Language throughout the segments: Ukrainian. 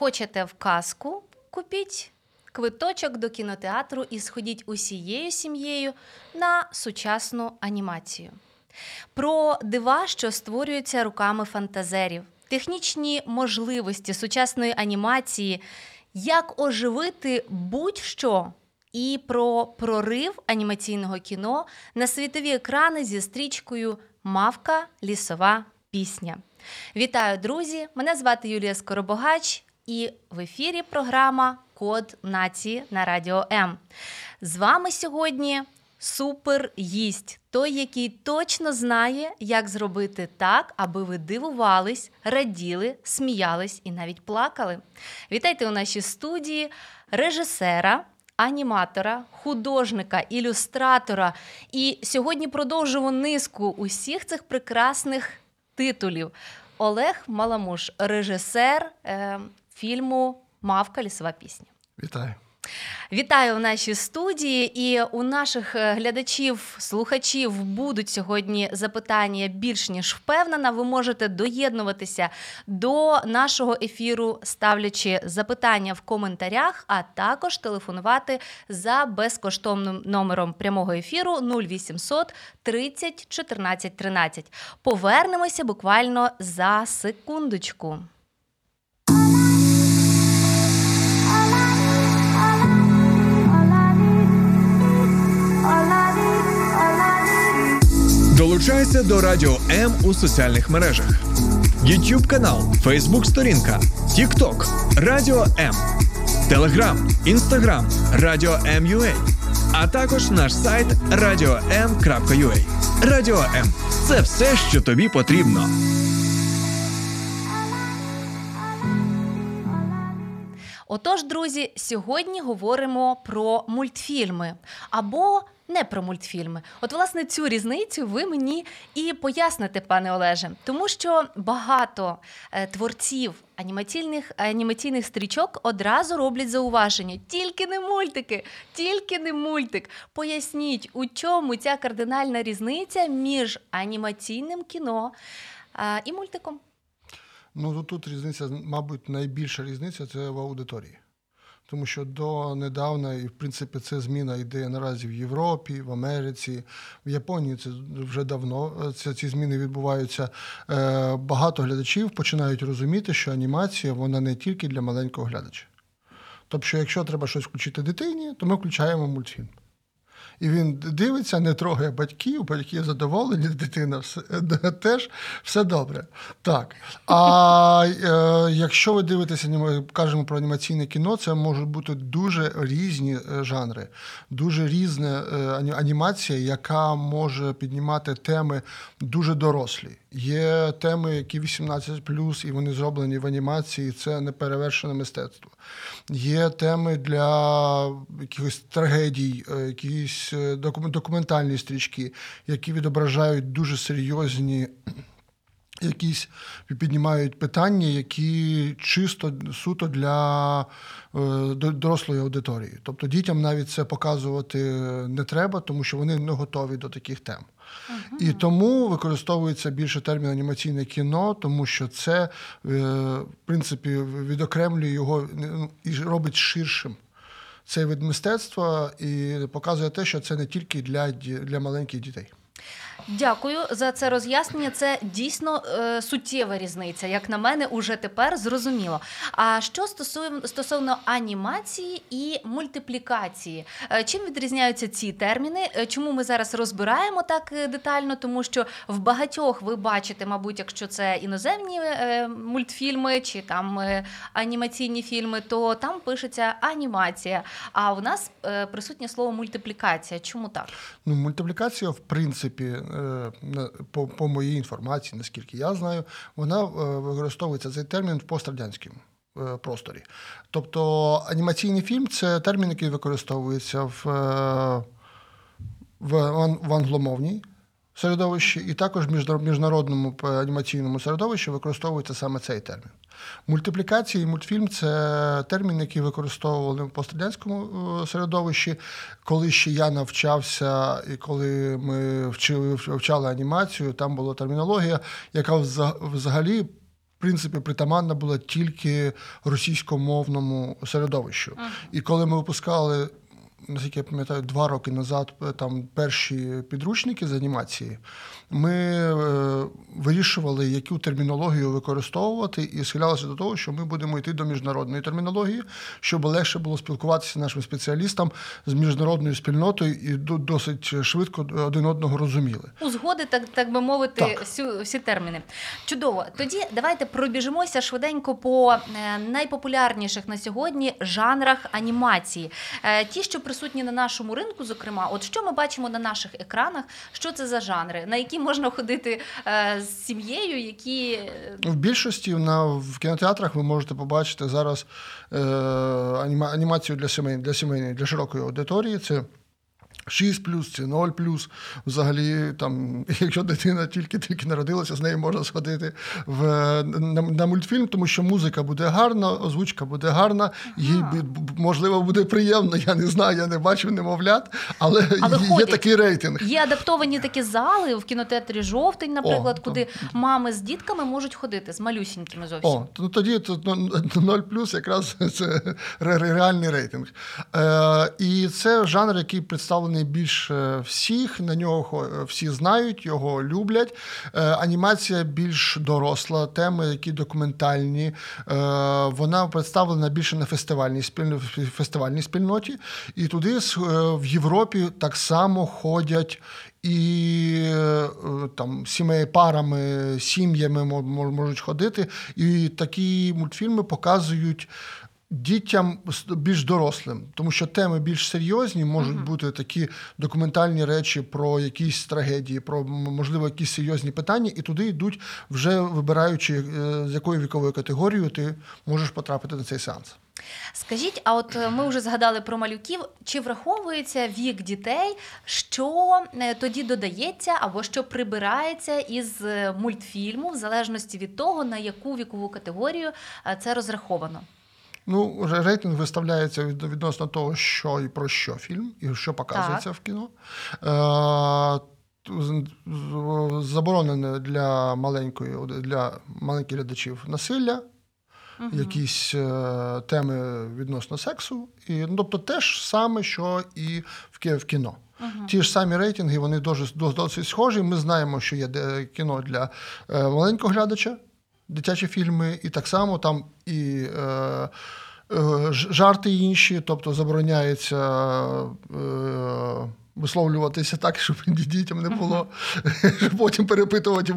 Хочете в казку? Купіть квиточок до кінотеатру і сходіть усією сім'єю на сучасну анімацію. Про дива, що створюються руками фантазерів, технічні можливості сучасної анімації, як оживити будь-що. І про прорив анімаційного кіно на світові екрани зі стрічкою Мавка лісова пісня. Вітаю, друзі! Мене звати Юлія Скоробогач, і в ефірі програма Код нації на Радіо М. З вами сьогодні супергість, той, який точно знає, як зробити так, аби ви дивувались, раділи, сміялись і навіть плакали. Вітайте у нашій студії режисера. Аніматора, художника, ілюстратора. І сьогодні продовжуємо низку усіх цих прекрасних титулів. Олег Маламуш, режисер е, фільму Мавка лісова пісня. Вітаю. Вітаю в нашій студії, і у наших е, глядачів, слухачів будуть сьогодні запитання більш ніж впевнена. Ви можете доєднуватися до нашого ефіру, ставлячи запитання в коментарях, а також телефонувати за безкоштовним номером прямого ефіру 0800 30 14 13. Повернемося буквально за секундочку. Долучайся до Радіо М у соціальних мережах: YouTube канал, Facebook сторінка, TikTok, Радіо М, Telegram, Instagram, Радіо М.Ua, а також наш сайт radio.m.ua. Радіо М це все, що тобі потрібно. Отож, друзі, сьогодні говоримо про мультфільми або не про мультфільми. От, власне, цю різницю ви мені і поясните, пане Олеже, тому що багато е, творців анімаційних анімаційних стрічок одразу роблять зауваження: тільки не мультики, тільки не мультик. Поясніть, у чому ця кардинальна різниця між анімаційним кіно е, і мультиком. Ну тут різниця, мабуть, найбільша різниця це в аудиторії. Тому що до недавна, і в принципі, це зміна йде наразі в Європі, в Америці, в Японії це вже давно це, ці зміни відбуваються. Е, Багато глядачів починають розуміти, що анімація вона не тільки для маленького глядача. Тобто, якщо треба щось включити дитині, то ми включаємо мультфільм. І він дивиться, не трогає батьків, батьки задоволені, дитина все, теж все добре. Так. А е, якщо ви дивитеся, ми кажемо про анімаційне кіно, це можуть бути дуже різні е, жанри, дуже різна е, анімація, яка може піднімати теми дуже дорослі. Є теми, які 18 і вони зроблені в анімації, і це неперевершене мистецтво. Є теми для якихось трагедій, якісь Е, документальні стрічки, які відображають дуже серйозні. Якісь піднімають питання, які чисто суто для е, дорослої аудиторії. Тобто дітям навіть це показувати не треба, тому що вони не готові до таких тем. І тому використовується більше термін анімаційне кіно, тому що це, е, в принципі, відокремлює його ну, і робить ширшим цей вид мистецтва і показує те, що це не тільки для, для маленьких дітей. Дякую за це роз'яснення. Це дійсно е, суттєва різниця, як на мене, уже тепер зрозуміло. А що стосуємо стосовно анімації і мультиплікації, е, чим відрізняються ці терміни? Е, чому ми зараз розбираємо так е, детально? Тому що в багатьох ви бачите, мабуть, якщо це іноземні е, мультфільми чи там е, анімаційні фільми, то там пишеться анімація. А у нас присутнє слово мультиплікація. Чому так? Ну, мультиплікація, в принципі. По, по моїй інформації, наскільки я знаю, вона використовується цей термін в пострадянському просторі. Тобто анімаційний фільм це термін, який використовується в, в, в англомовній середовищі, і також в міжнародному анімаційному середовищі використовується саме цей термін. Мультиплікація і мультфільм це термін, який використовували в пострадянському е, середовищі. Коли ще я навчався, і коли ми вчили, вчали анімацію, там була термінологія, яка взагалі. В принципі, притаманна була тільки російськомовному середовищу. Uh-huh. І коли ми випускали наскільки я пам'ятаю, два роки назад е, там перші підручники з анімації, ми е, вирішували, яку термінологію використовувати, і схилялися до того, що ми будемо йти до міжнародної термінології, щоб легше було спілкуватися нашим спеціалістам з міжнародною спільнотою і досить швидко один одного розуміли. Узгоди, так так би мовити, так. Всі, всі терміни. Чудово. Тоді давайте пробіжимося швиденько по е, найпопулярніших на сьогодні жанрах анімації. Ті, що присутні на нашому ринку, зокрема, от що ми бачимо на наших екранах, що це за жанри, на які можна ходити е, з сім'єю, які в більшості на в кінотеатрах ви можете побачити зараз е, анімацію для сімей для сімейної для широкої аудиторії. Це 6 плюс чи 0 плюс. Взагалі, там, якщо дитина тільки-тільки народилася, з нею можна сходити в, на, на мультфільм, тому що музика буде гарна, озвучка буде гарна, їй можливо буде приємно. Я не знаю, я не бачив немовлят, але, але є ходять. такий рейтинг. Є адаптовані такі зали в кінотеатрі жовтень, наприклад, О, куди то... мами з дітками можуть ходити з малюсінькими зовсім. О, ну тоді то, 0 плюс якраз це реальний рейтинг. Е, І це жанр, який представлений більше всіх, на нього всі знають, його люблять. Е, анімація більш доросла, теми, які документальні. Е, вона представлена більше на фестивальній фестивальній спільноті. І туди е, в Європі так само ходять. І там сімей парами, сім'ями можуть ходити, і такі мультфільми показують Дітям більш дорослим, тому що теми більш серйозні можуть uh-huh. бути такі документальні речі про якісь трагедії, про можливо якісь серйозні питання, і туди йдуть, вже вибираючи, е, з якою віковою категорією ти можеш потрапити на цей сеанс. Скажіть, а от е, ми вже згадали про малюків, чи враховується вік дітей, що е, тоді додається або що прибирається із мультфільму, в залежності від того, на яку вікову категорію це розраховано? Ну, рейтинг виставляється відносно того, що і про що фільм, і що показується так. в кіно. Е, Заборонене для маленької для маленьких глядачів насилля, угу. якісь е, теми відносно сексу, і ну, тобто те ж саме, що і в кіно. Uh-huh. Ті ж самі рейтинги, вони досить, досить схожі. Ми знаємо, що є кіно для е, маленького глядача, дитячі фільми, і так само там і е, е, жарти інші, тобто забороняється. Е, висловлюватися так, щоб дітям не було, щоб потім перепитувати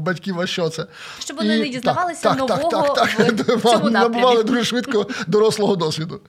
батьків, а що це. Щоб вони не дізнавалися нового так, так, так, набували дуже швидко дорослого досвіду.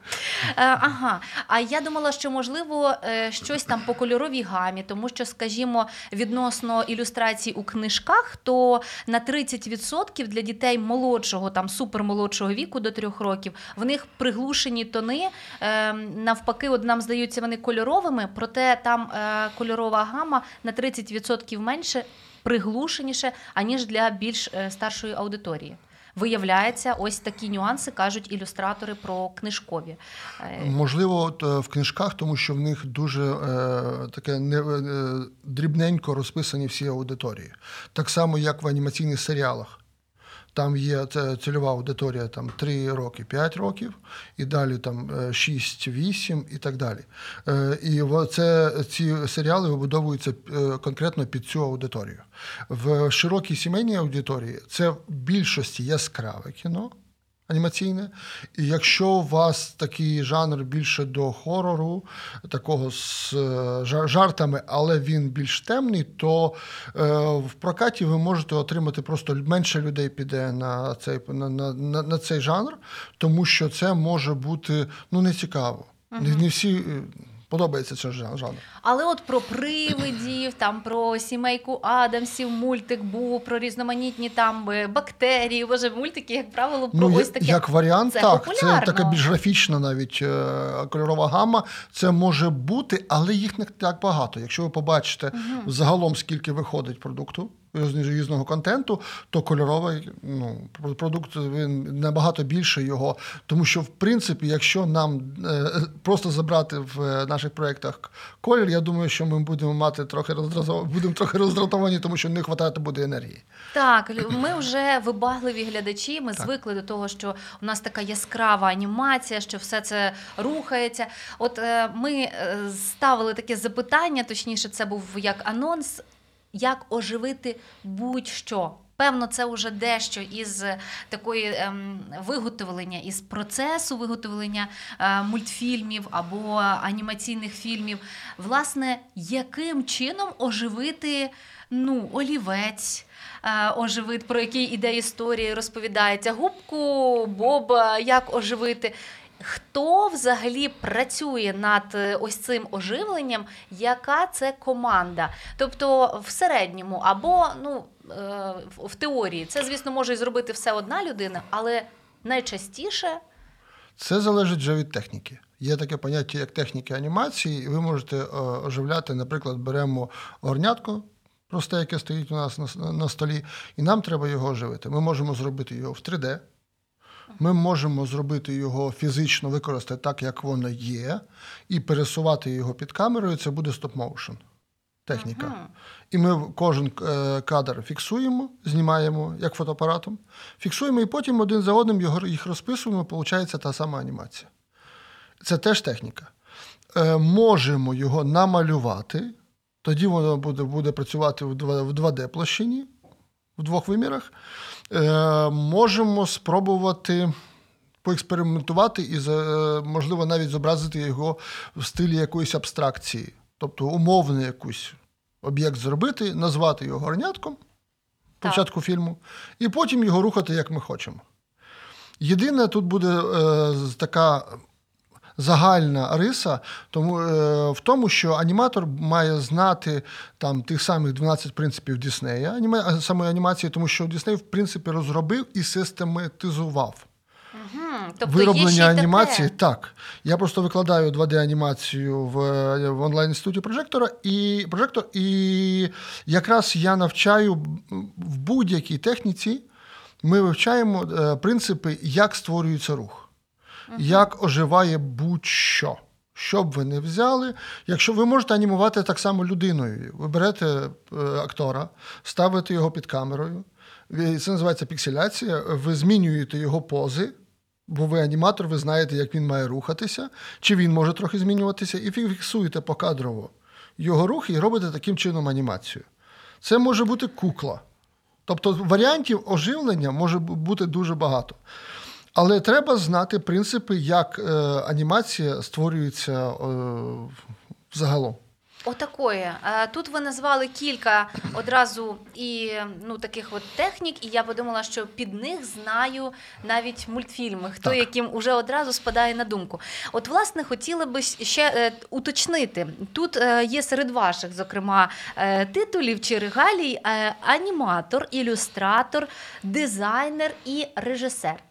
Е, ага. А я думала, що можливо е, щось там по кольоровій гамі, тому що, скажімо, відносно ілюстрацій у книжках, то на 30% для дітей молодшого, там супермолодшого віку до трьох років, в них приглушені тони. Ем, навпаки, от нам здаються вони кольоровими, проте там там е, кольорова гама на 30% менше, приглушеніше, аніж для більш е, старшої аудиторії. Виявляється, ось такі нюанси кажуть ілюстратори про книжкові. Е, Можливо, в книжках, тому що в них дуже таке не дрібненько розписані всі аудиторії, так само як в анімаційних серіалах. Там є цільова аудиторія там 3 роки, 5 років, і далі там 6-8 е, і так далі. Е, і це, ці серіали вибудовуються е, конкретно під цю аудиторію. В широкій сімейній аудиторії це в більшості яскраве кіно анімаційне. І якщо у вас такий жанр більше до хорору, такого з е, жартами, але він більш темний, то е, в прокаті ви можете отримати просто менше людей піде на цей на, на, на цей жанр, тому що це може бути ну, нецікаво. Uh-huh. Не, не всі. Подобається цей жанр. Але от про привидів, там про сімейку Адамсів, мультик був про різноманітні там е, бактерії. Боже, мультики, як правило, про ну, ось таке. Як варіант, це так. популярно. Це така більш графічна навіть е, кольорова гама. Це може бути, але їх не так багато. Якщо ви побачите угу. загалом, скільки виходить продукту різного контенту, то кольоровий ну, продукт він набагато більше його. Тому що, в принципі, якщо нам е, просто забрати в наших проєктах колір, я думаю, що ми будемо мати трохи роздратовані, будемо трохи роздратовані, тому що не вистачати буде енергії. Так, ми вже вибагливі глядачі. Ми так. звикли до того, що у нас така яскрава анімація, що все це рухається. От е, ми е, ставили таке запитання, точніше, це був як анонс як оживити будь-що. Певно, це вже дещо із такої ем, виготовлення, із процесу виготовлення е, мультфільмів або анімаційних фільмів. Власне, яким чином оживити ну, олівець, е, оживити, про який іде історія, розповідається, губку Боба, як оживити. Хто взагалі працює над е, ось цим оживленням? Яка це команда? Тобто в середньому або ну е, в теорії це, звісно, може зробити все одна людина, але найчастіше це залежить вже від техніки. Є таке поняття, як техніки анімації, і ви можете е, оживляти, наприклад, беремо горнятко. Просте, яке стоїть у нас на, на столі, і нам треба його оживити. Ми можемо зробити його в 3D, ми можемо зробити його фізично використати так, як воно є, і пересувати його під камерою. Це буде стоп-моушен техніка. Ага. І ми кожен е, кадр фіксуємо, знімаємо як фотоапаратом, фіксуємо і потім один за одним його, їх розписуємо, виходить та сама анімація. Це теж техніка. Е, можемо його намалювати, тоді воно буде буде працювати в 2D-площині, в двох вимірах. Е, можемо спробувати поекспериментувати і, е, можливо, навіть зобразити його в стилі якоїсь абстракції, тобто умовний якийсь об'єкт зробити, назвати його горнятком початку фільму, і потім його рухати, як ми хочемо. Єдине, тут буде е, така загальна риса тому, е, в тому, що аніматор має знати там тих самих 12 принципів Діснея, аніма, саме анімації, тому що Дісней, в принципі, розробив і систематизував. Тобто Вироблення є анімації, таке? так. Я просто викладаю 2D-анімацію в в онлайн-інституті прожектора і прожектор, і якраз я навчаю в будь-якій техніці, ми вивчаємо е, принципи, як створюється рух як оживає будь-що. Що б ви не взяли, якщо ви можете анімувати так само людиною, ви берете е, актора, ставите його під камерою, це називається пікселяція, ви змінюєте його пози, бо ви аніматор, ви знаєте, як він має рухатися, чи він може трохи змінюватися, і фіксуєте покадрово його рухи і робите таким чином анімацію. Це може бути кукла. Тобто варіантів оживлення може бути дуже багато. Але треба знати принципи, як е, анімація створюється е, загалом. Отакої. Е, тут ви назвали кілька одразу і ну таких от технік, і я подумала, що під них знаю навіть мультфільми, хто так. яким уже одразу спадає на думку. От, власне, хотіла би ще е, уточнити. Тут е, є серед ваших, зокрема, е, титулів чи регалій е, аніматор, ілюстратор, дизайнер і режисер.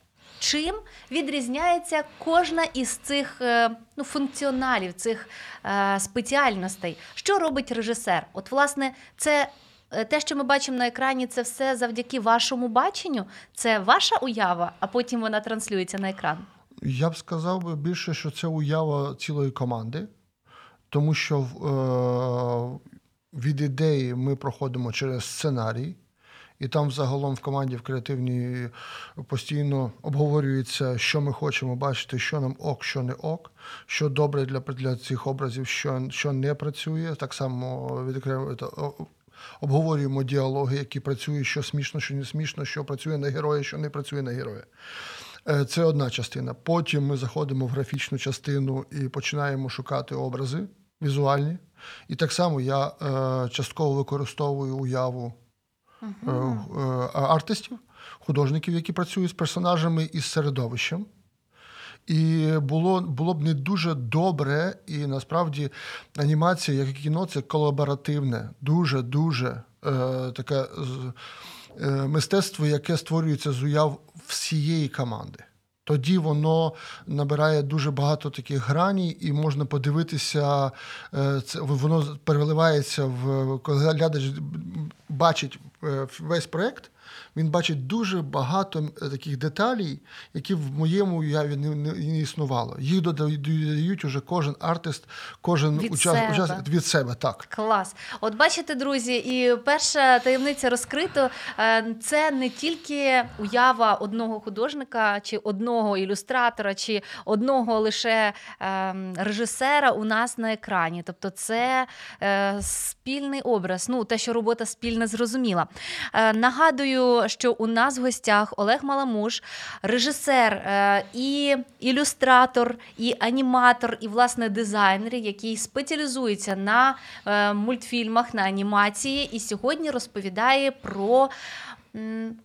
Чим відрізняється кожна із цих е, ну, функціоналів, цих е, спеціальностей? Що робить режисер? От, власне, це е, те, що ми бачимо на екрані, це все завдяки вашому баченню. Це ваша уява, а потім вона транслюється на екран. Я б сказав би більше, що це уява цілої команди, тому що е, від ідеї ми проходимо через сценарій. І там загалом в команді в креативній постійно обговорюється, що ми хочемо бачити, що нам ок, що не ок, що добре для для цих образів, що що не працює. Так само відокремо обговорюємо діалоги, які працюють, що смішно, що не смішно, що працює на героя, що не працює на героя. Е, це одна частина. Потім ми заходимо в графічну частину і починаємо шукати образи візуальні. І так само я е, частково використовую уяву uh-huh. артистів, художників, які працюють з персонажами і з середовищем. І було було б не дуже добре, і насправді анімація, як і кіно, це колаборативне, дуже дуже е, таке е, мистецтво, яке створюється з уяв всієї команди. Тоді воно набирає дуже багато таких граній, і можна подивитися, е, це воно переливається в коли глядач бачить е, весь проект. Він бачить дуже багато е, таких деталей, які в моєму уяві не, не, не існувало. Їх додають уже кожен артист, кожен від учасник себе. від себе. Так клас. От бачите, друзі, і перша таємниця розкрито. Е, це не тільки уява одного художника, чи одного ілюстратора, чи одного лише ем, режисера у нас на екрані. Тобто, це е, спільний образ. Ну те, що робота спільна, зрозуміла. Нагадую що у нас в гостях Олег Маламуш, режисер е, і ілюстратор, і аніматор, і власне дизайнер, який спеціалізується на е, мультфільмах, на анімації, і сьогодні розповідає про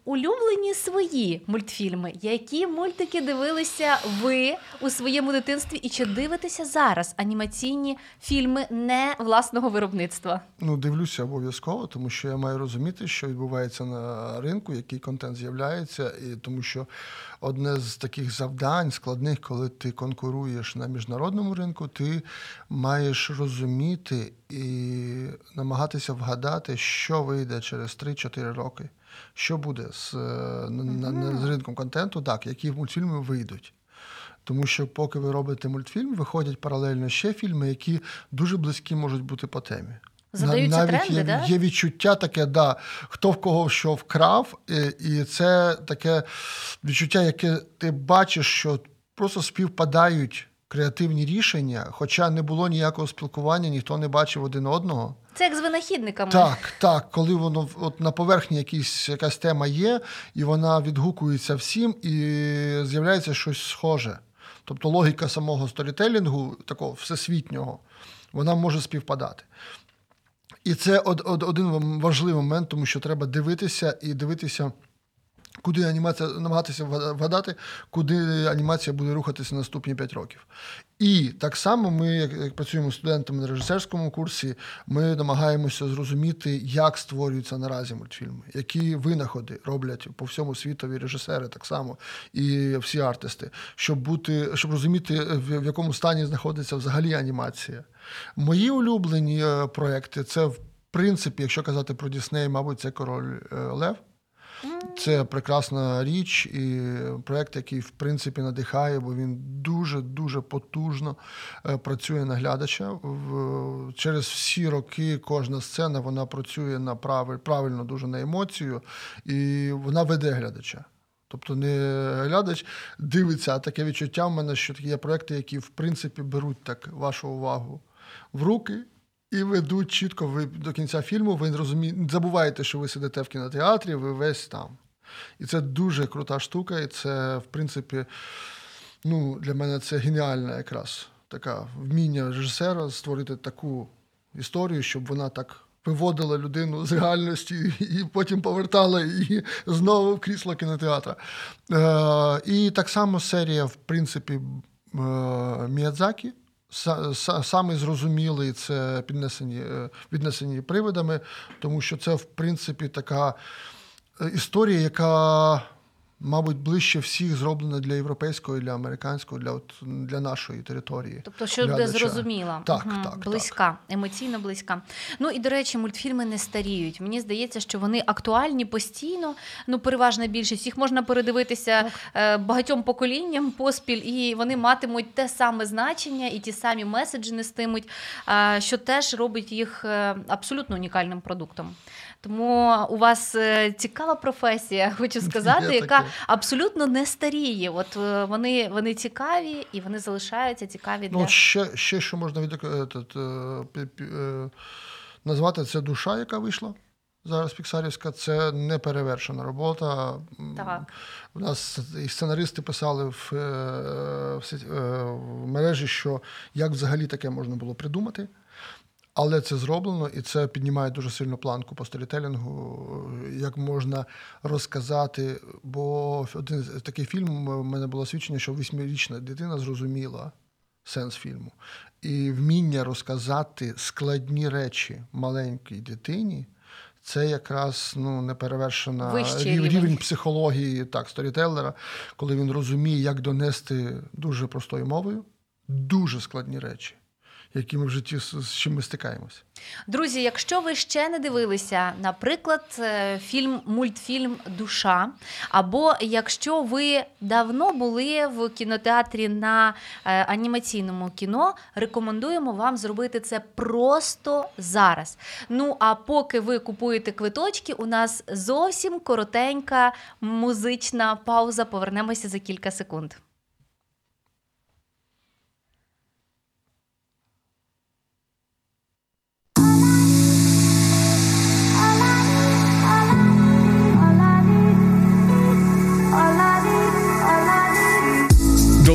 улюблені свої мультфільми. Які мультики дивилися ви у своєму дитинстві, і чи дивитеся зараз анімаційні фільми не власного виробництва? Ну, дивлюся обов'язково, тому що я маю розуміти, що відбувається на ринку, який контент з'являється, і тому що одне з таких завдань складних, коли ти конкуруєш на міжнародному ринку, ти маєш розуміти і намагатися вгадати, що вийде через 3-4 роки що буде з, mm-hmm. з ринком контенту, так, які мультфільми вийдуть. Тому що, поки ви робите мультфільм, виходять паралельно ще фільми, які дуже близькі можуть бути по темі. Задаються Навіть тренди, є, да? є відчуття таке, да, хто в кого що вкрав, і, і це таке відчуття, яке ти бачиш, що просто співпадають креативні рішення, хоча не було ніякого спілкування, ніхто не бачив один одного. Це як з винахідниками. Так, так, коли воно от на поверхні якісь, якась тема є, і вона відгукується всім, і з'являється щось схоже. Тобто логіка самого сторітелінгу, такого всесвітнього, вона може співпадати. І це один важливий момент, тому що треба дивитися і дивитися. Куди анімація намагатися вгадати, куди анімація буде рухатися наступні 5 років. І так само ми, як, працюємо з студентами на режисерському курсі, ми намагаємося зрозуміти, як створюються наразі мультфільми, які винаходи роблять по всьому світові режисери, так само і всі артисти, щоб бути, щоб розуміти, в якому стані знаходиться взагалі анімація. Мої улюблені е, проекти це в принципі, якщо казати про Дісней, мабуть, це король е, Лев. Це прекрасна річ і проєкт, який в принципі надихає, бо він дуже-дуже потужно е, працює на глядача. Через всі роки кожна сцена вона працює на правильно дуже на емоцію, і вона веде глядача. Тобто не глядач дивиться, а таке відчуття в мене, що є проекти, які в принципі беруть так вашу увагу в руки. І ведуть чітко ви до кінця фільму, ви розумієте, забуваєте, що ви сидите в кінотеатрі, ви весь там. І це дуже крута штука, і це, в принципі, ну, для мене це геніальна якраз така вміння режисера створити таку історію, щоб вона так виводила людину з реальності і потім повертала її знову в крісло кінотеатра. Е, І так само серія, в принципі, е, Міядзакі. Саме зрозумілий це піднесені е, віднесені привидами, тому що це, в принципі, така е, історія, яка мабуть, ближче всіх зроблено для європейського, для американського, для от, для нашої території. Тобто, що буде зрозуміла, так, угу. так, близька, так. емоційно близька. Ну і до речі, мультфільми не старіють. Мені здається, що вони актуальні постійно. Ну, переважна більшість їх можна передивитися так. Е, багатьом поколінням поспіль, і вони матимуть те саме значення і ті самі меседжі нестимуть, що теж робить їх е, абсолютно унікальним продуктом. Тому у вас е, цікава професія, хочу сказати, яка абсолютно не старіє. От е, вони вони цікаві і вони залишаються цікаві ну, для Ну, ще, ще що можна від е, назвати це душа, яка вийшла. Зараз Піксарівська це не перевершена робота. Так. У нас і сценаристи писали в, в, в мережі, що як взагалі таке можна було придумати. Але це зроблено, і це піднімає дуже сильну планку по сторітелінгу, як можна розказати. Бо один такий фільм у мене було свідчення, що восьмирічна дитина зрозуміла сенс фільму. І вміння розказати складні речі маленькій дитині. Це якраз ну неперевершена рівень. рівень психології так, сторітелера, коли він розуміє, як донести дуже простою мовою дуже складні речі які ми в житті з чим ми стикаємось. Друзі, якщо ви ще не дивилися, наприклад, е, фільм, мультфільм Душа, або якщо ви давно були в кінотеатрі на е, анімаційному кіно, рекомендуємо вам зробити це просто зараз. Ну а поки ви купуєте квиточки, у нас зовсім коротенька музична пауза. Повернемося за кілька секунд.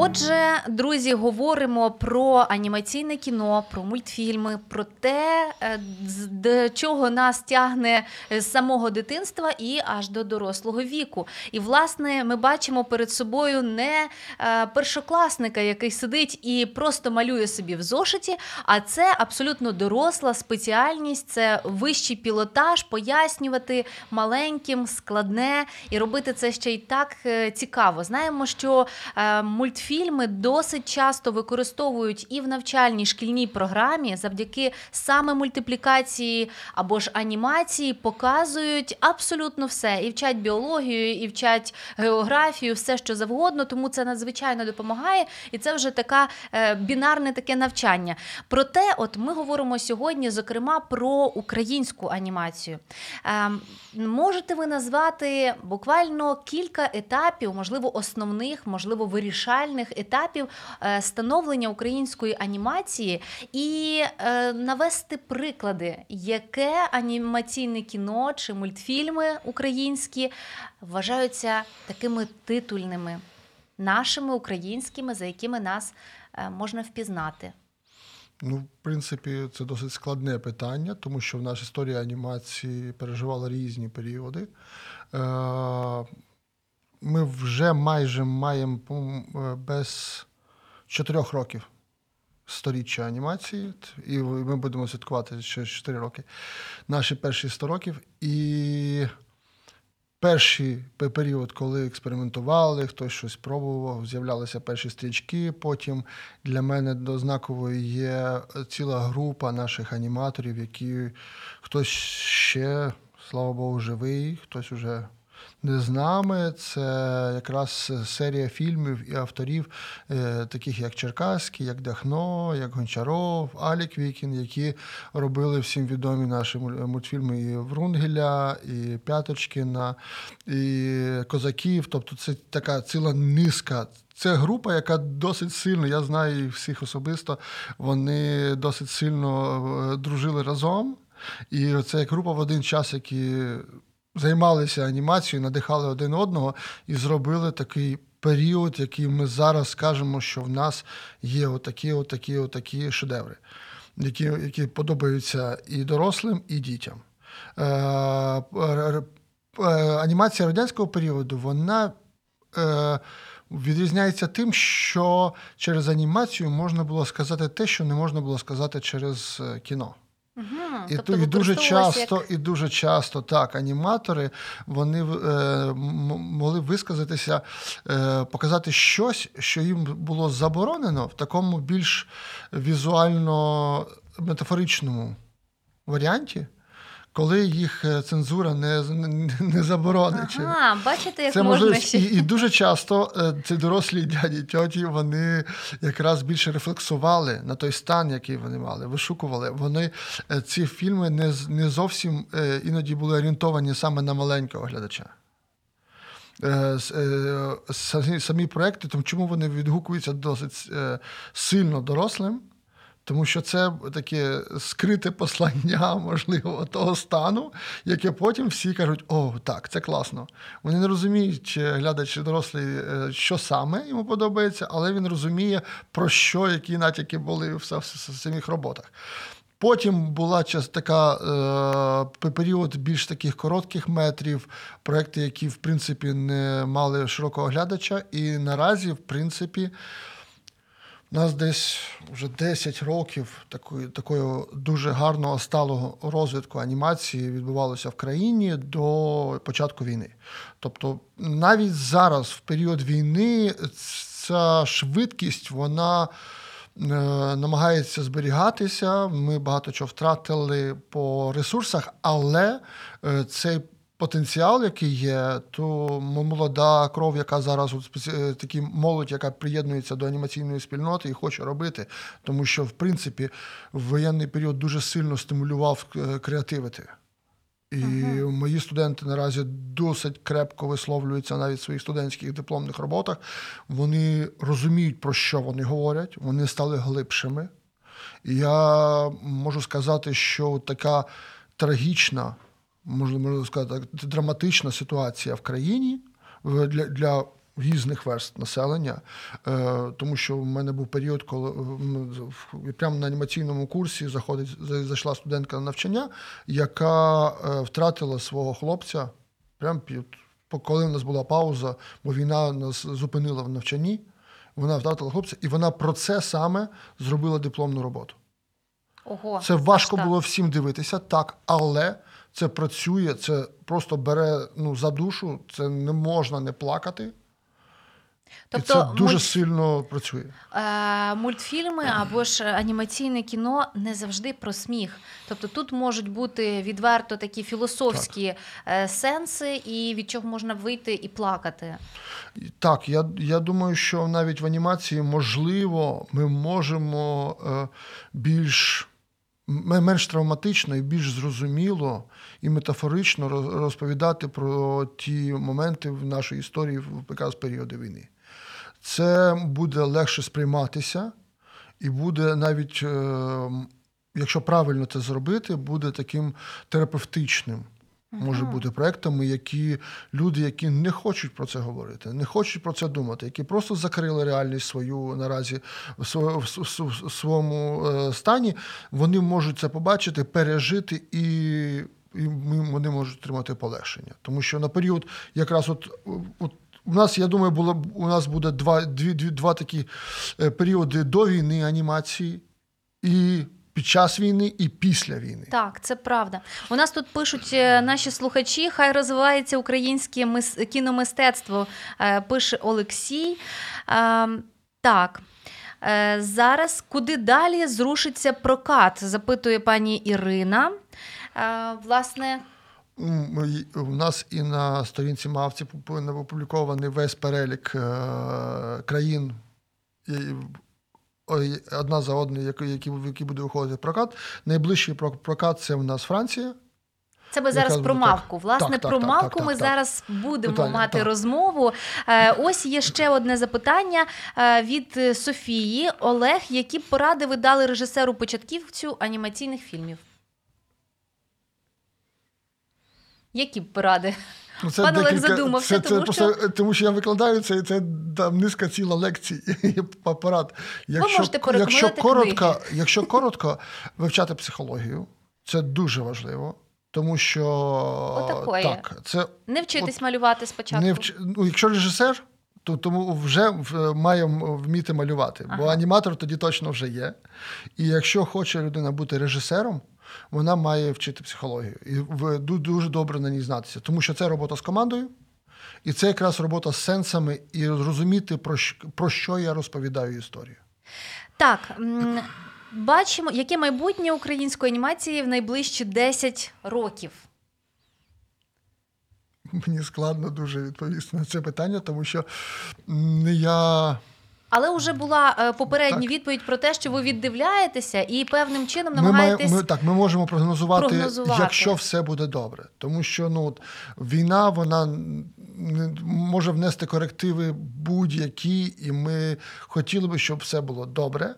Отже, друзі, говоримо про анімаційне кіно, про мультфільми, про те, е, до чого нас тягне з самого дитинства і аж до дорослого віку. І, власне, ми бачимо перед собою не е, першокласника, який сидить і просто малює собі в зошиті, а це абсолютно доросла спеціальність, це вищий пілотаж, пояснювати маленьким, складне і робити це ще й так е, цікаво. Знаємо, що мультфільм Фільми досить часто використовують і в навчальній шкільній програмі завдяки саме мультиплікації або ж анімації показують абсолютно все. І вчать біологію, і вчать географію, все що завгодно. Тому це надзвичайно допомагає, і це вже така е, бінарне таке навчання. Проте, от ми говоримо сьогодні, зокрема, про українську анімацію. Ем, можете ви назвати буквально кілька етапів, можливо, основних, можливо, вирішальних певних етапів е, становлення української анімації і е, навести приклади, яке анімаційне кіно чи мультфільми українські вважаються такими титульними, нашими українськими, за якими нас е, можна впізнати. Ну, в принципі, це досить складне питання, тому що в нашій історії анімації переживала різні періоди ми вже майже маємо е, без чотирьох років сторіччя анімації, і ми будемо святкувати ще 4 роки. Наші перші 100 років. І перший період, коли експериментували, хтось щось пробував, з'являлися перші стрічки. Потім для мене дознаковою є ціла група наших аніматорів, які хтось ще, слава Богу, живий, хтось уже з нами. Це якраз серія фільмів і авторів, е, таких як Черкаський, як Дахно, як Гончаров, Алік Вікін, які робили всім відомі наші мультфільми і Врунгеля, і П'яточкіна, і Козаків. Тобто це така ціла низка. Це група, яка досить сильно, я знаю всіх особисто, вони досить сильно е, дружили разом. І це група в один час, які займалися анімацією, надихали один одного і зробили такий період, який ми зараз скажемо, що в нас є отакі, отакі, отакі шедеври, які які подобаються і дорослим, і дітям. Е, е, Анімація радянського періоду, вона. Е, Відрізняється тим, що через анімацію можна було сказати те, що не можна було сказати через е, кіно. Угу, і тобто і дуже часто, як... і дуже часто так аніматори вони е, могли висказатися, е, показати щось, що їм було заборонено в такому більш візуально метафоричному варіанті коли їх е, цензура не не заборонить. Ага, бачите, як це можна ще... І, і дуже часто е, ці дорослі дяді тьоті вони якраз більше рефлексували на той стан, який вони мали, вишукували. Вони е, ці фільми не не зовсім іноді були орієнтовані саме на маленького глядача. самі проекти, тому чому вони відгукуються досить сильно дорослим. Тому що це таке скрите послання, можливо, того стану, яке потім всі кажуть, о, так, це класно. Вони не розуміють, чи глядач чи дорослий, е, що саме йому подобається, але він розуміє, про що, які натяки були в самих роботах. Потім була час така е, період більш таких коротких метрів, проекти, які в принципі не мали широкого глядача, і наразі, в принципі. У нас десь вже 10 років такої такої дуже гарного сталого розвитку анімації відбувалося в країні до початку війни. Тобто, навіть зараз, в період війни, ця швидкість вона е, намагається зберігатися. Ми багато чого втратили по ресурсах, але е, цей потенціал, який є, то молода кров, яка зараз от, е, такі молодь, яка приєднується до анімаційної спільноти і хоче робити, тому що в принципі в воєнний період дуже сильно стимулював е, креативити. І uh-huh. мої студенти наразі досить крепко висловлюються навіть в своїх студентських дипломних роботах. Вони розуміють, про що вони говорять, вони стали глибшими. І я можу сказати, що така трагічна можна можна сказати, драматична ситуація в країні для для різних верст населення, е, тому що в мене був період, коли прямо на анімаційному курсі заходить зайшла студентка на навчання, яка е, втратила свого хлопця. Прямо під коли в нас була пауза, бо війна нас зупинила в навчанні. Вона втратила хлопця, і вона про це саме зробила дипломну роботу. Ого, Це важко було всім дивитися, так, але це працює, це просто бере ну, за душу, це не можна не плакати. Тобто, І це дуже мульт... сильно працює. Е, Мультфільми або ж анімаційне кіно не завжди про сміх. Тобто тут можуть бути відверто такі філософські так. Е, сенси, і від чого можна вийти і плакати. Так, я я думаю, що навіть в анімації можливо ми можемо е, більш менш травматично і більш зрозуміло і метафорично розповідати про ті моменти в нашій історії в якраз періоди війни. Це буде легше сприйматися, і буде навіть, е, якщо правильно це зробити, буде таким терапевтичним може бути проектами, які люди, які не хочуть про це говорити, не хочуть про це думати, які просто закрили реальність свою наразі в своєму е, стані, вони можуть це побачити, пережити і. І вони можуть отримати полегшення. Тому що на період, якраз от от у нас, я думаю, було у нас буде два дві, дві, два такі е, періоди до війни анімації і під час війни і після війни. Так, це правда. У нас тут пишуть е, наші слухачі. Хай розвивається українське кіномистецтво. Е, пише Олексій. Ем, так. Е, зараз куди далі зрушиться прокат? Запитує пані Ірина. Власне. У нас і на сторінці мавці опублікований весь перелік країн одна за одною, які, які, які буде виходити прокат. Найближчий прокат це у нас Франція. Це ми зараз про мавку. Власне, так, про мавку так, ми зараз будемо Питання, мати розмову. Е, ось є ще одне запитання е, від Софії Олег. Які поради ви дали режисеру початківцю анімаційних фільмів? Які поради? Ну, це Пан Олег декілька, задумався, це, тому, це, що... Просто, тому що я викладаю це, і це там низка ціла лекцій апарат. Якщо, Ви якщо коротко, якщо коротко вивчати психологію, це дуже важливо. Тому що Отакої. так, це не вчитись от, малювати спочатку. Не вч... ну, Якщо режисер, то тому вже має вміти малювати, ага. бо аніматор тоді точно вже є. І якщо хоче людина бути режисером, вона має вчити психологію і дуже добре на ній знатися, тому що це робота з командою, і це якраз робота з сенсами і зрозуміти, про що, про що я розповідаю історію. Так. Бачимо, яке майбутнє української анімації в найближчі 10 років. Мені складно дуже відповісти на це питання, тому що я Але вже була е, попередня Так. відповідь про те, що ви віддивляєтеся і певним чином Ми, намагаєтесь. маємо, ми, так, ми можемо прогнозувати, прогнозувати. якщо все буде добре. Тому що ну, от, війна вона може внести корективи будь-які, і ми хотіли би, щоб все було добре.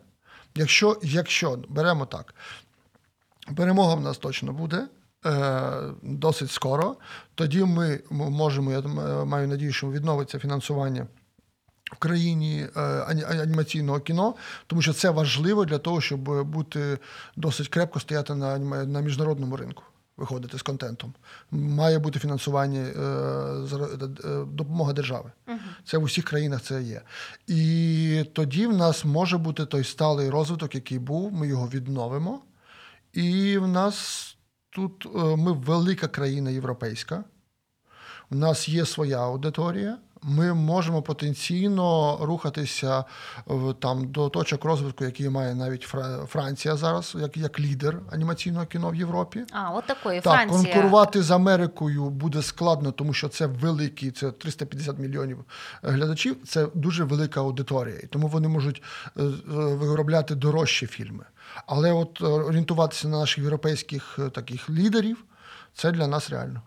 Якщо, якщо беремо так, перемога в нас точно буде. е, Досить скоро. Тоді ми можемо, я маю надію, що відновиться фінансування в країні е, анімаційного кіно, тому що це важливо для того, щоб бути досить крепко стояти на, на міжнародному ринку, виходити з контентом. Має бути фінансування, е, е, допомога держави. Це в усіх країнах це є. І тоді в нас може бути той сталий розвиток, який був, ми його відновимо. І в нас тут ми велика країна європейська. У нас є своя аудиторія. Ми можемо потенційно рухатися в, там, до точок розвитку, які має навіть Фра- Франція зараз, як, як лідер анімаційного кіно в Європі. А, от такої Так, Франція. конкурувати з Америкою буде складно, тому що це великий, це 350 мільйонів е, глядачів. Це дуже велика аудиторія, і тому вони можуть е, е, виробляти дорожчі фільми. Але от е, орієнтуватися на наших європейських е, таких лідерів це для нас реально.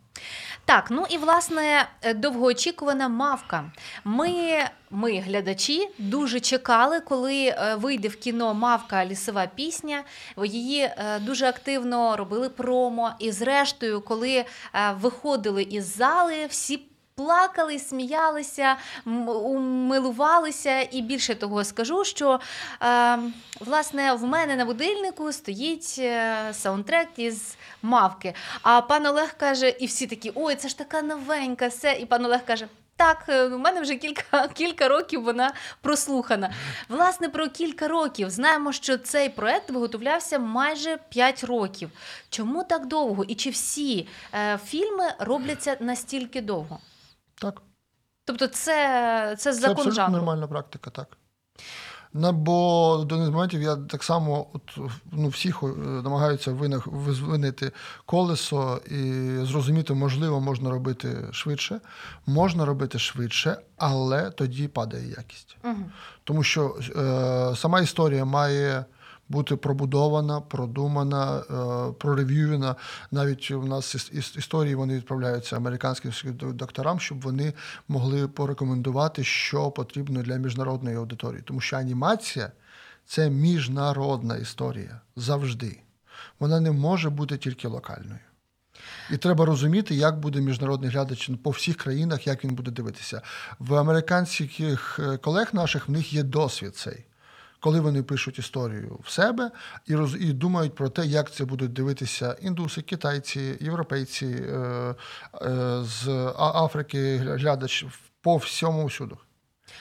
Так, ну і власне е, довгоочікувана мавка. Ми, ми, глядачі, дуже чекали, коли е, вийде в кіно мавка лісова пісня. Її е, дуже активно робили промо. І зрештою, коли виходили із зали, всі. Плакали, сміялися, м- умилувалися, і більше того скажу, що е, власне в мене на будильнику стоїть е, саундтрек із мавки. А пан Олег каже, і всі такі: ой, це ж така новенька, все. І пан Олег каже. Так, е, у мене вже кілька, кілька років вона прослухана. Власне, про кілька років знаємо, що цей проект виготовлявся майже 5 років. Чому так довго? І чи всі е, фільми робляться настільки довго? Так. Тобто, це, це Це закон абсолютно жанру. нормальна практика, так. На, бо до моментів я так само от, ну, всіх е, намагаються винах, визвинити колесо і зрозуміти, можливо, можна робити швидше. Можна робити швидше, але тоді падає якість. Мгм. Тому що е, сама історія має бути пробудована, продумана, е, прорев'ювана. Навіть у нас іс- іс- історії вони відправляються американським докторам, щоб вони могли порекомендувати, що потрібно для міжнародної аудиторії. Тому що анімація це міжнародна історія завжди. Вона не може бути тільки локальною. І треба розуміти, як буде міжнародний глядач по всіх країнах, як він буде дивитися. В американських е, колег наших в них є досвід цей. Коли вони пишуть історію в себе і роз, і думають про те, як це будуть дивитися індуси, китайці, європейці е, е, з Африки, глядач по всьому всюди.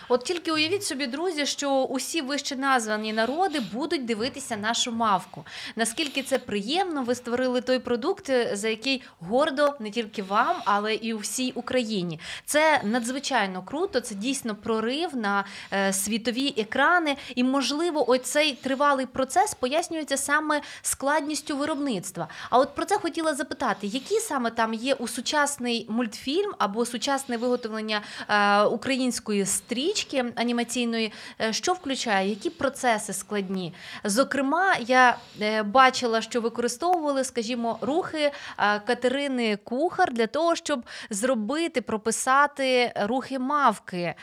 От тільки уявіть собі, друзі, що усі вище названі народи будуть дивитися нашу мавку. Наскільки це приємно, ви створили той продукт, е, за який гордо не тільки вам, але і всій Україні. Це надзвичайно круто. Це дійсно прорив на е, світові екрани. І, можливо, оцей тривалий процес пояснюється саме складністю виробництва. А от про це хотіла запитати, які саме там є у сучасний мультфільм або сучасне виготовлення е, української стрічки анімаційної, е, що включає, які процеси складні. Зокрема, я е, бачила, що використовували, скажімо, рухи е, Катерини Кухар для того, щоб зробити, прописати рухи мавки.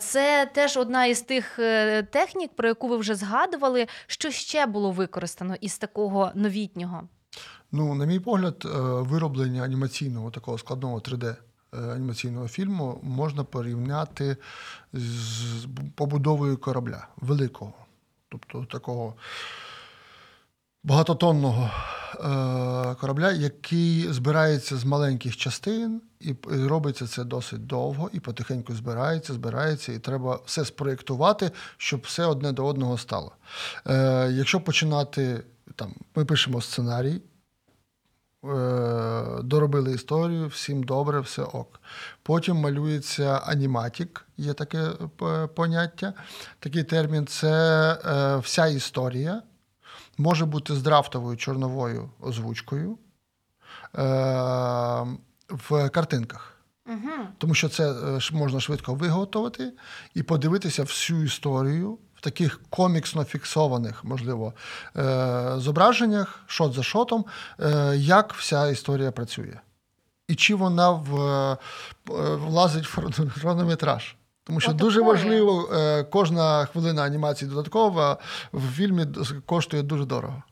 Це теж одна із тих технік, про яку ви вже згадували. Що ще було використано із такого новітнього? Ну, на мій погляд, вироблення анімаційного такого складного 3D е, анімаційного фільму можна порівняти з побудовою корабля великого, тобто такого багатотонного е, корабля, який збирається з маленьких частин, і робиться це досить довго, і потихеньку збирається, збирається, і треба все спроєктувати, щоб все одне до одного стало. Е, якщо починати, там, ми пишемо сценарій. Е, Доробили історію, всім добре, все ок. Потім малюється аніматік, є таке поняття. Такий термін це е, вся історія. Може бути з драфтовою чорновою озвучкою е, в картинках. Угу. Тому що це можна швидко виготовити і подивитися всю історію таких коміксно фіксованих, можливо, е, зображеннях, шот за шотом, е, як вся історія працює. І чи вона в, е, влазить в хронометраж. Тому що Отакої. дуже важливо, е, кожна хвилина анімації додаткова в фільмі коштує дуже дорого.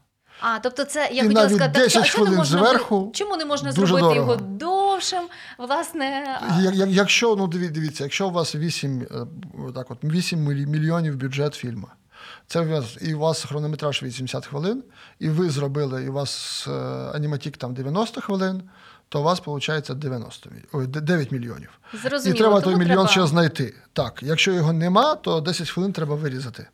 А, тобто це я І хотіла сказати, так, 10 а чому не хвилин можна зверху чому не можна зробити дорого. його довшим? Власне, Як, як- якщо, ну дивіться, якщо у вас 8, е, так от, 8 мільйонів бюджет фільму, це у вас, і у вас хронометраж 80 хвилин, і ви зробили, і у вас е, аніматік там 90 хвилин, то у вас виходить 90, міль- ой, 9 мільйонів. зрозуміло. І треба той мільйон треба... ще знайти. Так, якщо його нема, то 10 хвилин треба вирізати.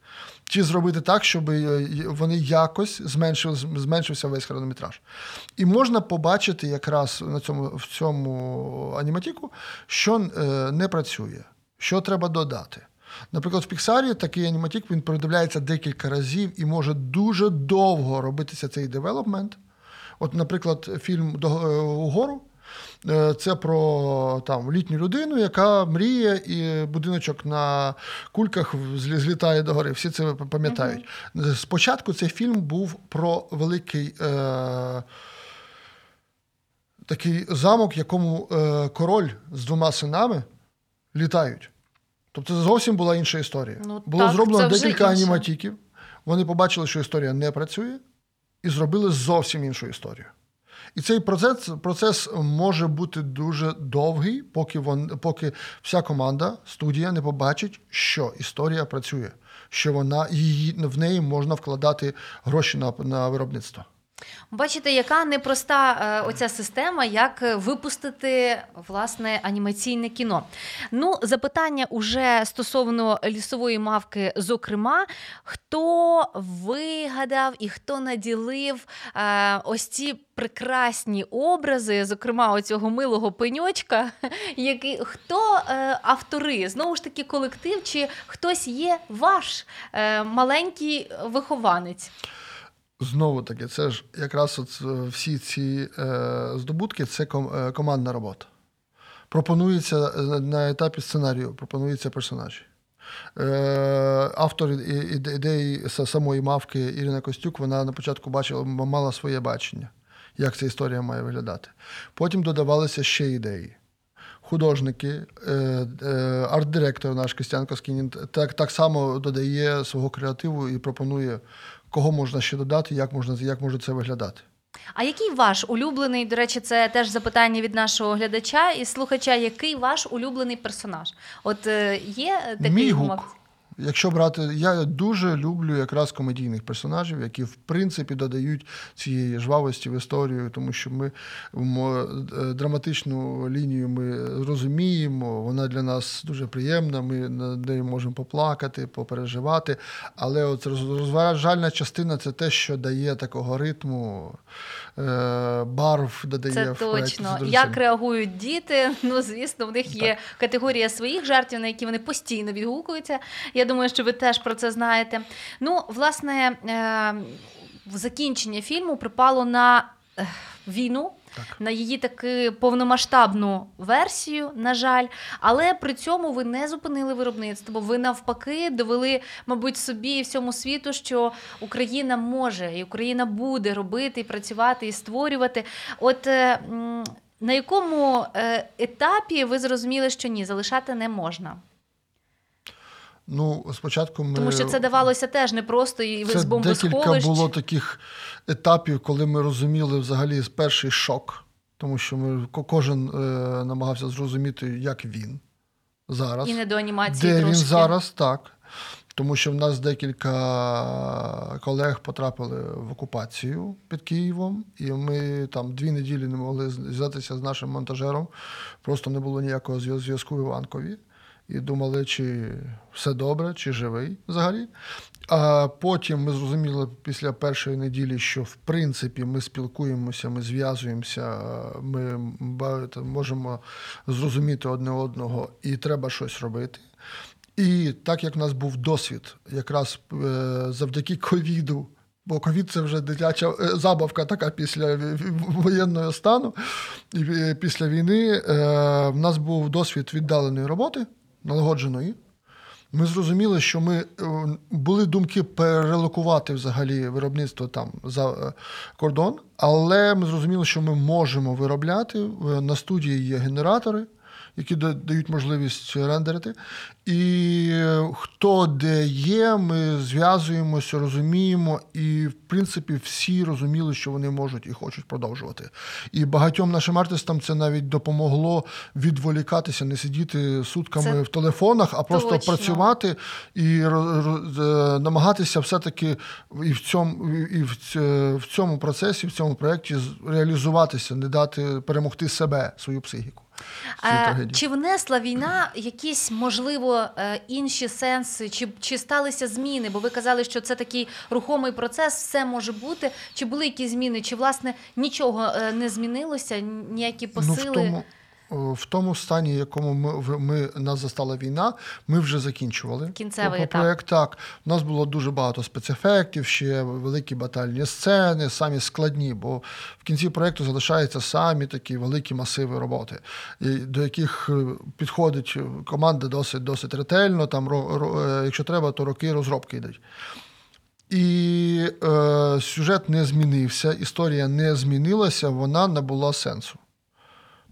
Чи зробити так, щоб е, вони якось зменшили, зменшився весь хронометраж. І можна побачити якраз на цьому, в цьому аніматіку, що е, не працює, що треба додати. Наприклад, в Піксарі такий аніматік він передивляється декілька разів і може дуже довго робитися цей девелопмент. От, наприклад, фільм е, Угору. Е, Це про там літню людину, яка мріє, і будиночок на кульках злі- злітає догори. Всі це пам'ятають. Спочатку цей фільм був про великий е, такий замок, якому е, король з двома синами літають. Тобто це зовсім була інша історія. Ну, Було так, зроблено декілька інше. аніматіків. Вони побачили, що історія не працює, і зробили зовсім іншу історію. І цей процес, процес може бути дуже довгий, поки, вон, поки вся команда, студія не побачить, що історія працює, що вона її в неї можна вкладати гроші на, на виробництво. Бачите, яка непроста е, оця система, як е, випустити власне анімаційне кіно. Ну, запитання уже стосовно лісової мавки, зокрема, хто вигадав і хто наділив е, ось ці прекрасні образи, зокрема, оцього милого пеньочка, який хто автори? Знову ж таки, колектив, чи хтось є ваш маленький вихованець? Знову таки, це ж якраз от е, всі ці е, здобутки це ком, е, командна робота. Пропонується е, на етапі сценарію, пропонуються персонажі. Е, автор ідеї самої мавки Ірина Костюк, вона на початку бачила, мала своє бачення, як ця історія має виглядати. Потім додавалися ще ідеї. Художники, е, арт-директор наш Костян Коскінін так, так само додає свого креативу і пропонує, кого можна ще додати, як можна як може це виглядати. А який ваш улюблений, до речі, це теж запитання від нашого глядача і слухача, який ваш улюблений персонаж? От е, є такий Мій гук. Якщо брати, я дуже люблю якраз комедійних персонажів, які в принципі додають цієї жвавості в історію, тому що ми е, драматичну лінію ми розуміємо, вона для нас дуже приємна. Ми над нею можемо поплакати, попереживати. Але от розважальна частина це те, що дає такого ритму, барв додає Це в точно. дуже Як реагують діти? Ну, звісно, в них є категорія своїх жартів, на які вони постійно відгукуються. Я думаю, що ви теж про це знаєте. Ну, власне, е, закінчення фільму припало на війну. На її таки повномасштабну версію, на жаль, але при цьому ви не зупинили виробництво. Ви навпаки довели, мабуть, собі і всьому світу, що Україна може і Україна буде робити, і працювати, і створювати. От е, на якому е, етапі ви зрозуміли, що ні, залишати не можна? Ну, спочатку ми Тому що це давалося теж непросто і ви Це з декілька було таких етапів, коли ми розуміли взагалі перший шок, тому що ми ко- кожен е, намагався зрозуміти, як він зараз. І не до анімації Де трошки. він зараз, так. Тому що в нас декілька колег потрапили в окупацію під Києвом, і ми там дві неділі не могли зв'язатися з нашим монтажером. Просто не було ніякого зв'яз- зв'язку в Іванкові. І думали, чи все добре, чи живий взагалі. А потім ми зрозуміли після першої неділі, що в принципі ми спілкуємося, ми зв'язуємося, ми можемо зрозуміти одне одного, і треба щось робити. І так як в нас був досвід, якраз е, завдяки ковіду бо ковід це вже дитяча е, забавка така після воєнного стану. І після війни в нас був досвід віддаленої роботи, налагодженої. Ми зрозуміли, що ми були думки перелокувати взагалі виробництво там за кордон, але ми зрозуміли, що ми можемо виробляти на студії є генератори які дають можливість рендерити. І хто де є, ми зв'язуємося, розуміємо, і в принципі всі розуміли, що вони можуть і хочуть продовжувати. І багатьом нашим артистам це навіть допомогло відволікатися, не сидіти сутками це в телефонах, а просто точно. працювати і намагатися все-таки і в цьому і в цьому процесі, в цьому проєкті реалізуватися, не дати перемогти себе, свою психіку. Чи внесла війна якісь, можливо, е, інші сенси, чи чи сталися зміни? Бо ви казали, що це такий рухомий процес, все може бути. Чи були якісь зміни? Чи власне нічого е, не змінилося? Ніякі посили? Ну, в тому... В тому стані, в якому ми ми нас застала війна, ми вже закінчували Кінцевий проєкт. Так, у нас було дуже багато спецефектів, ще великі батальні сцени, самі складні, бо в кінці проєкту залишаються самі такі великі масиви роботи, до яких е, підходить команда досить досить ретельно. Там, е, якщо треба, то роки розробки йдуть. І е, сюжет не змінився, історія не змінилася, вона не була сенсу.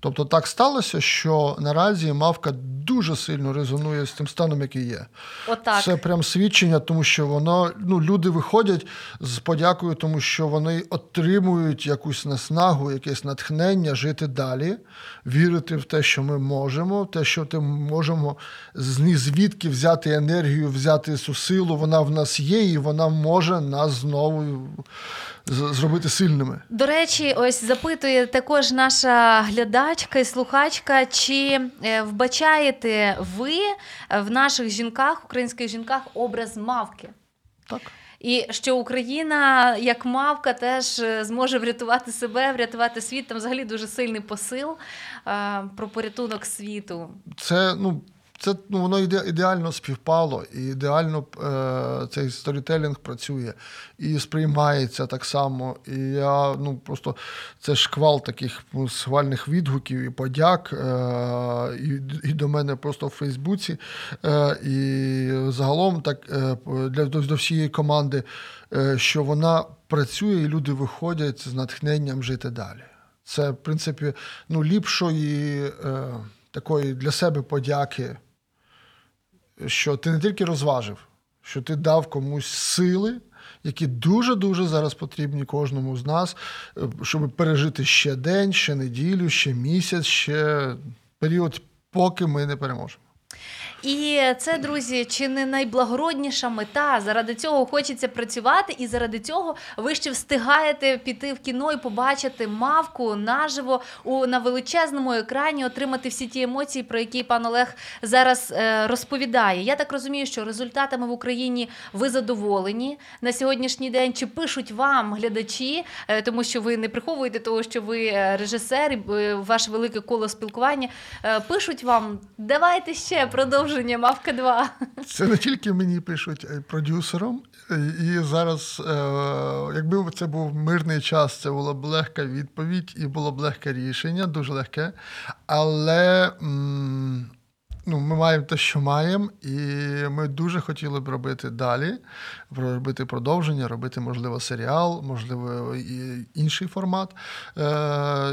Тобто так сталося, що наразі мавка дуже сильно резонує з тим станом, який є. Отак. Це прям свідчення, тому що воно ну люди виходять з подякою, тому що вони отримують якусь наснагу, якесь натхнення жити далі, вірити в те, що ми можемо, в те, що ми можемо звідки взяти енергію, взяти цю силу. Вона в нас є, і вона може нас знову зробити сильними. До речі, ось запитує також наша глядачка і слухачка, чи е, вбачаєте ви в наших жінках, українських жінках, образ мавки? Так. І що Україна, як мавка, теж е, зможе врятувати себе, врятувати світ. Там взагалі дуже сильний посил е, про порятунок світу. Це ну це ну, воно іде, ідеально співпало, і ідеально е, цей сторітелінг працює і сприймається так само. І я ну просто це шквал таких ну, схвальних відгуків і подяк е, і і до мене просто в Фейсбуці. Е, І загалом так е, для до, до всієї команди, е, що вона працює, і люди виходять з натхненням жити далі. Це, в принципі, ну, ліпшої е, такої для себе подяки що ти не тільки розважив, що ти дав комусь сили, які дуже-дуже зараз потрібні кожному з нас, е, щоб пережити ще день, ще неділю, ще місяць, ще період, поки ми не переможемо. І це, друзі, чи не найблагородніша мета? Заради цього хочеться працювати, і заради цього ви ще встигаєте піти в кіно і побачити мавку наживо у на величезному екрані, отримати всі ті емоції, про які пан Олег зараз е, розповідає. Я так розумію, що результатами в Україні ви задоволені на сьогоднішній день. Чи пишуть вам глядачі, е, тому що ви не приховуєте того, що ви е, режисер, і е, ваше велике коло спілкування. Е, пишуть вам, давайте ще продовження Мавка 2. Це не тільки мені пишуть, продюсерам. І зараз, е, якби це був мирний час, це була б легка відповідь і було б легке рішення, дуже легке. Але ну, ми маємо те, що маємо, і ми дуже хотіли б робити далі, робити продовження, робити, можливо, серіал, можливо, і інший формат е,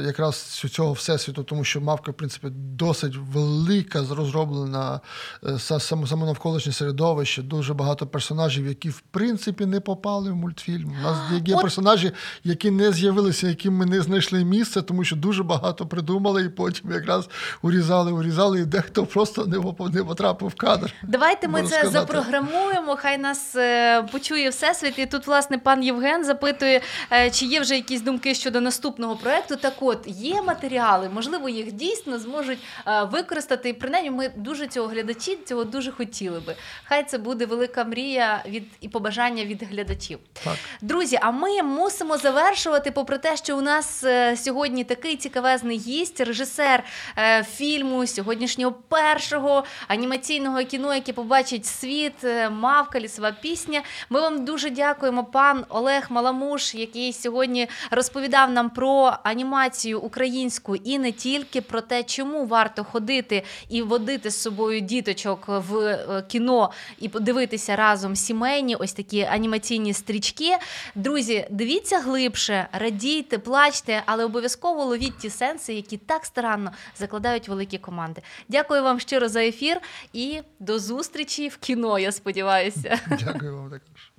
якраз цього всесвіту, тому що мавка, в принципі, досить велика, розроблена е, саме навколишнє середовище, дуже багато персонажів, які в принципі не попали в мультфільм. У нас є персонажі, які не з'явилися, яким ми не знайшли місце, тому що дуже багато придумали, і потім якраз урізали, урізали, і дехто просто не не потрапив в кадр. Давайте ми це сказати. запрограмуємо. Хай нас е, почує всесвіт. І тут, власне, пан Євген запитує, е, чи є вже якісь думки щодо наступного проекту. Так, от є матеріали, можливо, їх дійсно зможуть е, використати. І принаймні ми дуже цього глядачі цього дуже хотіли би. Хай це буде велика мрія від і побажання від глядачів. Так. Друзі, а ми мусимо завершувати, попри те, що у нас сьогодні такий цікавезний гість, режисер фільму сьогоднішнього першого анімаційного кіно, яке побачить світ, е, мавка, лісова пісня. Ми вам дуже дякуємо, пан Олег Маламуш, який сьогодні розповідав нам про анімацію українську і не тільки про те, чому варто ходити і водити з собою діточок в е, кіно і подивитися разом сімейні ось такі анімаційні стрічки. Друзі, дивіться глибше, радійте, плачте, але обов'язково ловіть ті сенси, які так старанно закладають великі команди. Дякую вам щиро за ефір і до зустрічі в кіно. Я сподіваюся. Дякую вам також.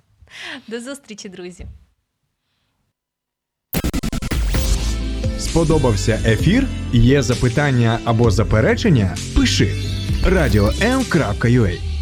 До зустрічі, друзі. Сподобався ефір? Є запитання або заперечення? Пиши радіом.ua